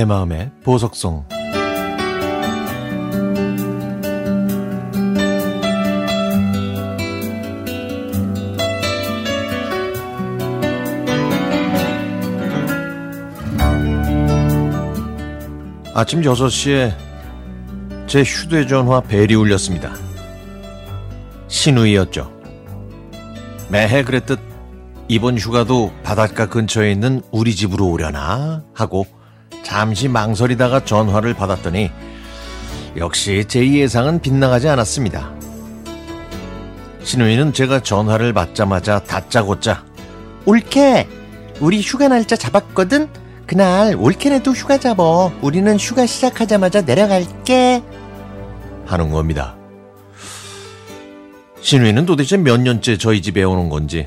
내 마음의 보석송 아침 6시에 제 휴대전화 벨이 울렸습니다. 신우이였죠. 매해 그랬듯 이번 휴가도 바닷가 근처에 있는 우리 집으로 오려나 하고 잠시 망설이다가 전화를 받았더니 역시 제 예상은 빗나가지 않았습니다. 신우이는 제가 전화를 받자마자 다짜고짜 올케 우리 휴가 날짜 잡았거든 그날 올케네도 휴가 잡어 우리는 휴가 시작하자마자 내려갈게 하는 겁니다. 신우이는 도대체 몇 년째 저희 집에 오는 건지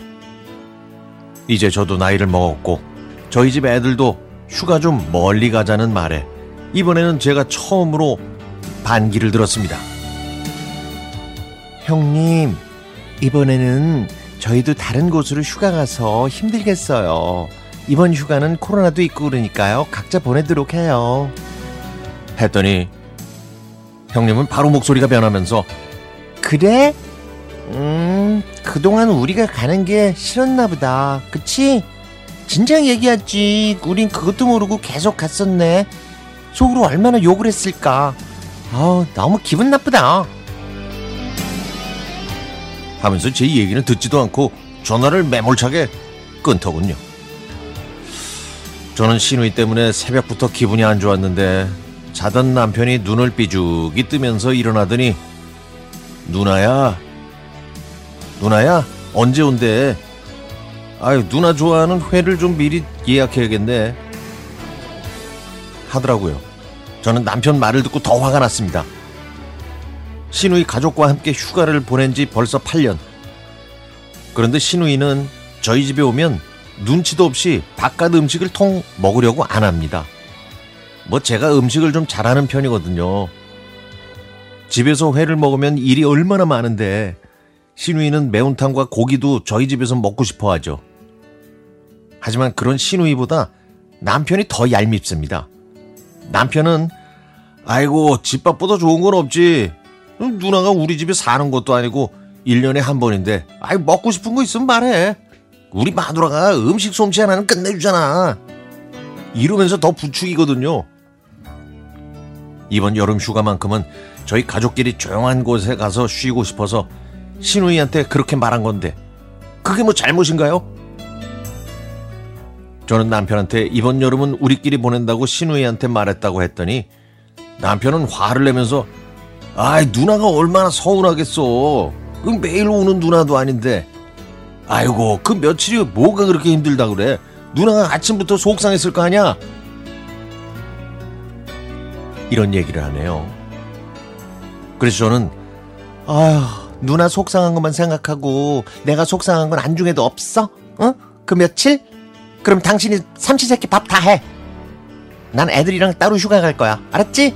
이제 저도 나이를 먹었고 저희 집 애들도 휴가 좀 멀리 가자는 말에 이번에는 제가 처음으로 반기를 들었습니다. 형님, 이번에는 저희도 다른 곳으로 휴가 가서 힘들겠어요. 이번 휴가는 코로나도 있고 그러니까요. 각자 보내도록 해요. 했더니 형님은 바로 목소리가 변하면서 그래? 음, 그동안 우리가 가는 게 싫었나 보다. 그치? 진작 얘기하지. 우린 그것도 모르고 계속 갔었네. 속으로 얼마나 욕을 했을까. 아 너무 기분 나쁘다. 하면서 제 얘기는 듣지도 않고 전화를 매몰차게 끊더군요. 저는 신우이 때문에 새벽부터 기분이 안 좋았는데 자던 남편이 눈을 삐죽이 뜨면서 일어나더니 누나야 누나야 언제 온대 아유 누나 좋아하는 회를 좀 미리 예약해야겠네. 하더라고요. 저는 남편 말을 듣고 더 화가 났습니다. 신우이 가족과 함께 휴가를 보낸 지 벌써 8년. 그런데 신우이는 저희 집에 오면 눈치도 없이 바깥 음식을 통 먹으려고 안 합니다. 뭐 제가 음식을 좀 잘하는 편이거든요. 집에서 회를 먹으면 일이 얼마나 많은데 신우이는 매운탕과 고기도 저희 집에서 먹고 싶어 하죠. 하지만 그런 신우이보다 남편이 더 얄밉습니다. 남편은 아이고 집밥보다 좋은 건 없지. 누나가 우리 집에 사는 것도 아니고 1년에 한 번인데 아이 먹고 싶은 거 있으면 말해. 우리 마누라가 음식 솜씨 하나는 끝내주잖아. 이러면서 더 부추기거든요. 이번 여름 휴가만큼은 저희 가족끼리 조용한 곳에 가서 쉬고 싶어서 신우이한테 그렇게 말한 건데 그게 뭐 잘못인가요? 저는 남편한테 이번 여름은 우리끼리 보낸다고 신우이한테 말했다고 했더니 남편은 화를 내면서 아이 누나가 얼마나 서운하겠어 그 매일 오는 누나도 아닌데 아이고 그 며칠이 뭐가 그렇게 힘들다 그래 누나가 아침부터 속상했을 거 아니야 이런 얘기를 하네요 그래서 저는 아휴 누나 속상한 것만 생각하고 내가 속상한 건 안중에도 없어? 어? 그 며칠? 그럼 당신이 삼시 세끼 밥 다 해. 난 애들이랑 따로 휴가 갈 거야. 알았지?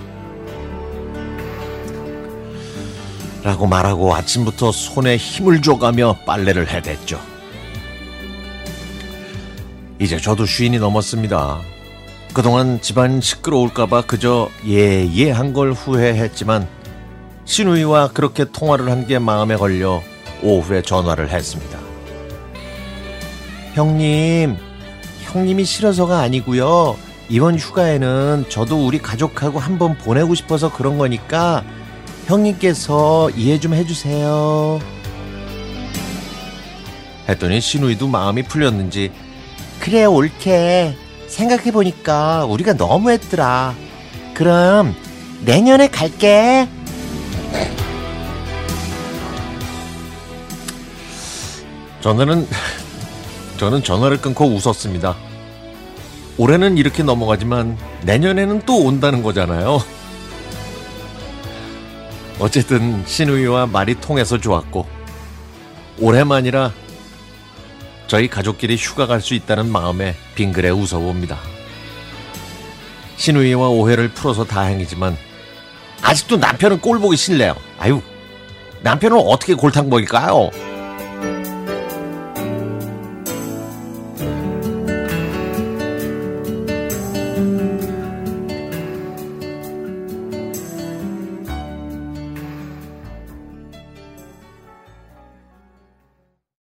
라고 말하고 아침부터 손에 힘을 줘가며 빨래를 해댔죠. 이제 저도 쉰이 넘었습니다. 그동안 집안 시끄러울까봐 그저 예예 한 걸 후회했지만 신우이와 그렇게 통화를 한 게 마음에 걸려 오후에 전화를 했습니다. 형님, 형님이 싫어서가 아니고요. 이번 휴가에는 저도 우리 가족하고 한번 보내고 싶어서 그런 거니까 형님께서 이해 좀 해주세요. 했더니 신우이도 마음이 풀렸는지 그래 옳게 생각해보니까 우리가 너무했더라. 그럼 내년에 갈게. 저는 저는 전화를 끊고 웃었습니다. 올해는 이렇게 넘어가지만 내년에는 또 온다는 거잖아요. 어쨌든 신우이와 말이 통해서 좋았고 올해만이라 저희 가족끼리 휴가 갈 수 있다는 마음에 빙그레 웃어봅니다. 신우이와 오해를 풀어서 다행이지만 아직도 남편은 꼴 보기 싫네요. 아유, 남편은 어떻게 골탕 먹일까요?